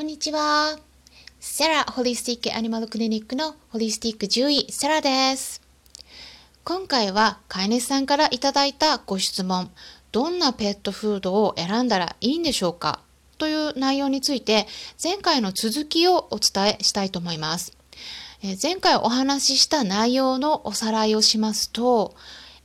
こんにちは。セラホリスティックアニマルクリニックのホリスティック獣医セラです。今回は飼い主さんからいただいたご質問、どんなペットフードを選んだらいいんでしょうか？という内容について前回の続きをお伝えしたいと思います。前回お話しした内容のおさらいをしますと、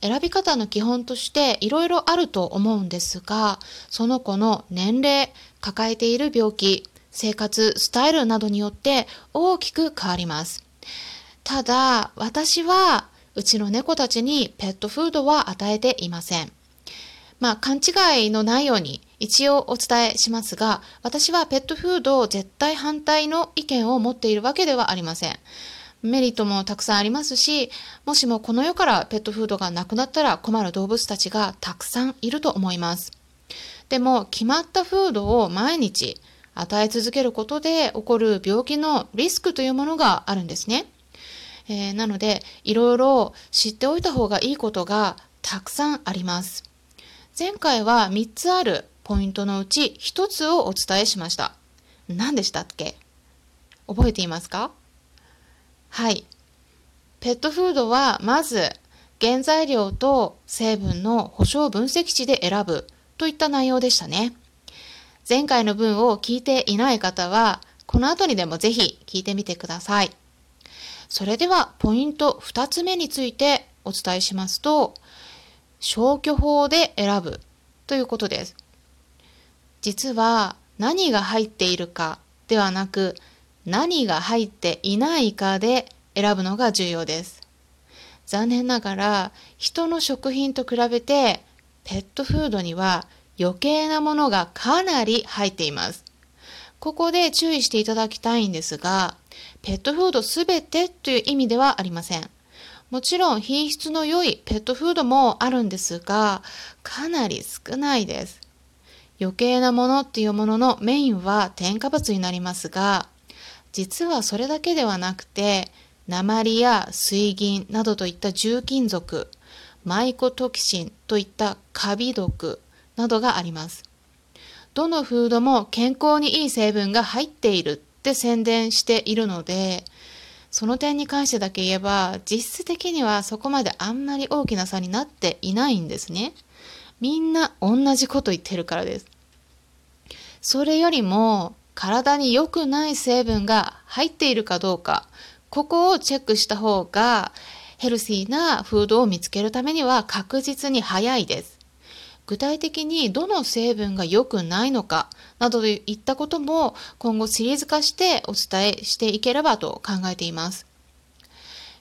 選び方の基本としていろいろあると思うんですが、その子の年齢、抱えている病気、生活スタイルなどによって大きく変わります。ただ、私はうちの猫たちにペットフードは与えていません。まあ、勘違いのないように一応お伝えしますが、私はペットフードを絶対反対の意見を持っているわけではありません。メリットもたくさんありますし、もしもこの世からペットフードがなくなったら困る動物たちがたくさんいると思います。でも、決まったフードを毎日与え続けることで起こる病気のリスクというものがあるんですね。えー、なので、いろいろ知っておいた方がいいことがたくさんあります。前回は3つあるポイントのうち1つをお伝えしました。何でしたっけ？覚えていますか？はい。ペットフードはまず原材料と成分の保証分析値で選ぶといった内容でしたね。前回の文を聞いていない方は、この後にでもぜひ聞いてみてください。それではポイント2つ目についてお伝えしますと、消去法で選ぶということです。実は何が入っているかではなく、何が入っていないかで選ぶのが重要です。残念ながら人の食品と比べてペットフードには余計なものがかなり入っています。ここで注意していただきたいんですが、ペットフードすべてという意味ではありません。もちろん品質の良いペットフードもあるんですが、かなり少ないです。余計なものっていうもののメインは添加物になりますが、実はそれだけではなくて、鉛や水銀などといった重金属、マイコトキシンといったカビ毒、などがあります。どのフードも健康にいい成分が入っているって宣伝しているので、その点に関してだけ言えば、実質的にはそこまであんまり大きな差になっていないんですね。みんな同じこと言ってるからです。それよりも、体に良くない成分が入っているかどうか、ここをチェックした方が、ヘルシーなフードを見つけるためには確実に早いです。具体的にどの成分が良くないのかなどといったことも今後シリーズ化してお伝えしていければと考えています。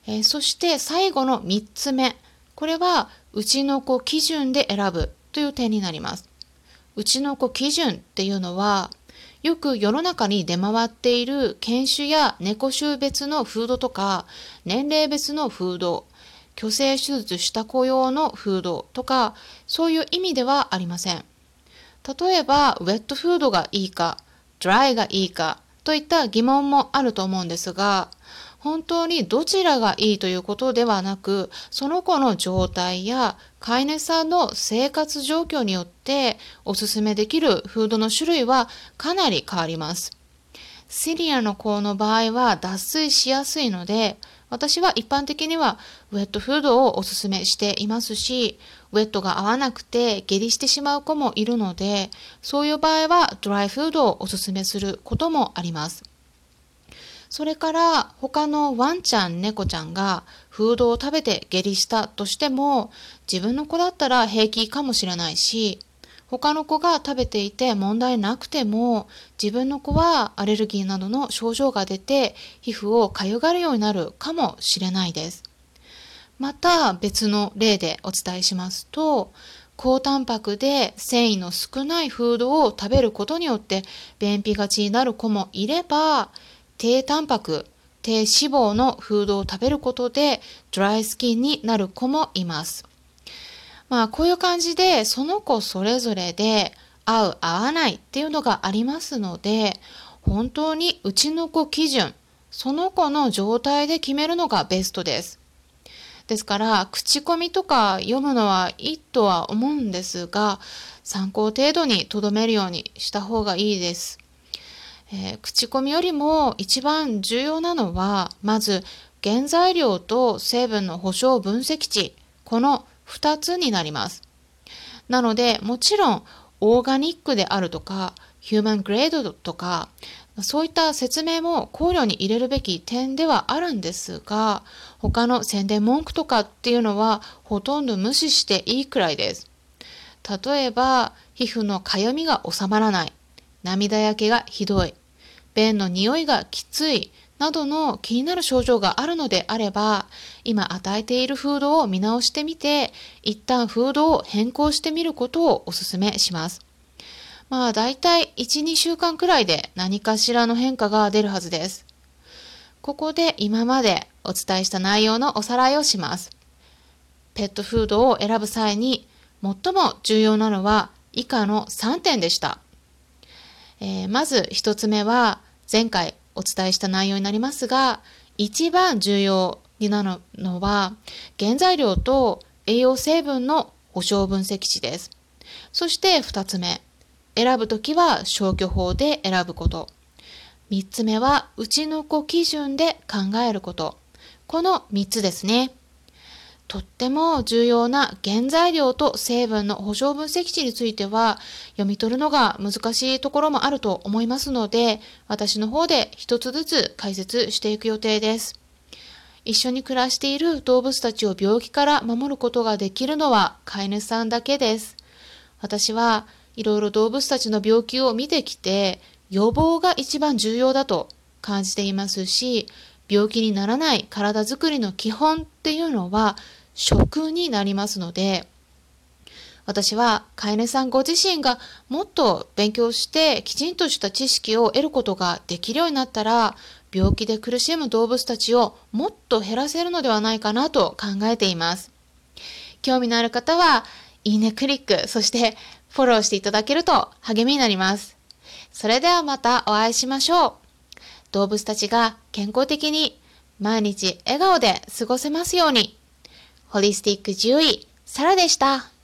えー、そして最後の3つ目。これはうちの子基準で選ぶという点になります。うちの子基準っていうのはよく世の中に出回っている犬種や猫種別のフードとか年齢別のフード虚勢手術した子用のフードとか、そういう意味ではありません。例えば、ウェットフードがいいか、ドライがいいかといった疑問もあると思うんですが、本当にどちらがいいということではなく、その子の状態や飼い主さんの生活状況によっておすすめできるフードの種類はかなり変わります。シリアの子の場合は脱水しやすいので、私は一般的にはウェットフードをおすすめしていますし、ウェットが合わなくて下痢してしまう子もいるので、そういう場合はドライフードをおすすめすることもあります。それから他のワンちゃん、猫ちゃんがフードを食べて下痢したとしても、自分の子だったら平気かもしれないし、他の子が食べていて問題なくても自分の子はアレルギーなどの症状が出て皮膚をかゆがるようになるかもしれないです。また別の例でお伝えしますと高タンパクで繊維の少ないフードを食べることによって便秘がちになる子もいれば低タンパク低脂肪のフードを食べることでドライスキンになる子もいます。まあこういう感じでその子それぞれで合う合わないっていうのがありますので本当にうちの子基準その子の状態で決めるのがベストです。ですから口コミとか読むのはいいとは思うんですが参考程度にとどめるようにした方がいいです。えー、口コミよりも一番重要なのは、まず原材料と成分の保証分析値、この2つになります。なので、もちろんオーガニックであるとか、ヒューマングレードとか、そういった説明も考慮に入れるべき点ではあるんですが、他の宣伝文句とかっていうのはほとんど無視していいくらいです。例えば、皮膚のかゆみが収まらない、涙焼けがひどい、便の匂いがきつい、などの気になる症状があるのであれば、今与えているフードを見直してみて、一旦フードを変更してみることをお勧めします。まあ大体1、2週間くらいで何かしらの変化が出るはずです。ここで今までお伝えした内容のおさらいをします。ペットフードを選ぶ際に最も重要なのは以下の3点でした。えー、まず1つ目は前回お伝えした内容になりますが、一番重要になるのは原材料と栄養成分の保証分析値です。そして2つ目、選ぶときは消去法で選ぶこと。3つ目は、うちの子基準で考えること。この3つですね。とっても重要な原材料と成分の保証分析値については読み取るのが難しいところもあると思いますので、私の方で一つずつ解説していく予定です。一緒に暮らしている動物たちを病気から守ることができるのは飼い主さんだけです。私はいろいろ動物たちの病気を見てきて、予防が一番重要だと感じていますし、病気にならない体づくりの基本っていうのは食になりますので、私は飼い主さんご自身がもっと勉強してきちんとした知識を得ることができるようになったら、病気で苦しむ動物たちをもっと減らせるのではないかなと考えています。興味のある方は、いいねクリック、そしてフォローしていただけると励みになります。それではまたお会いしましょう。動物たちが健康的に毎日笑顔で過ごせますように。ホリスティック獣医、サラでした。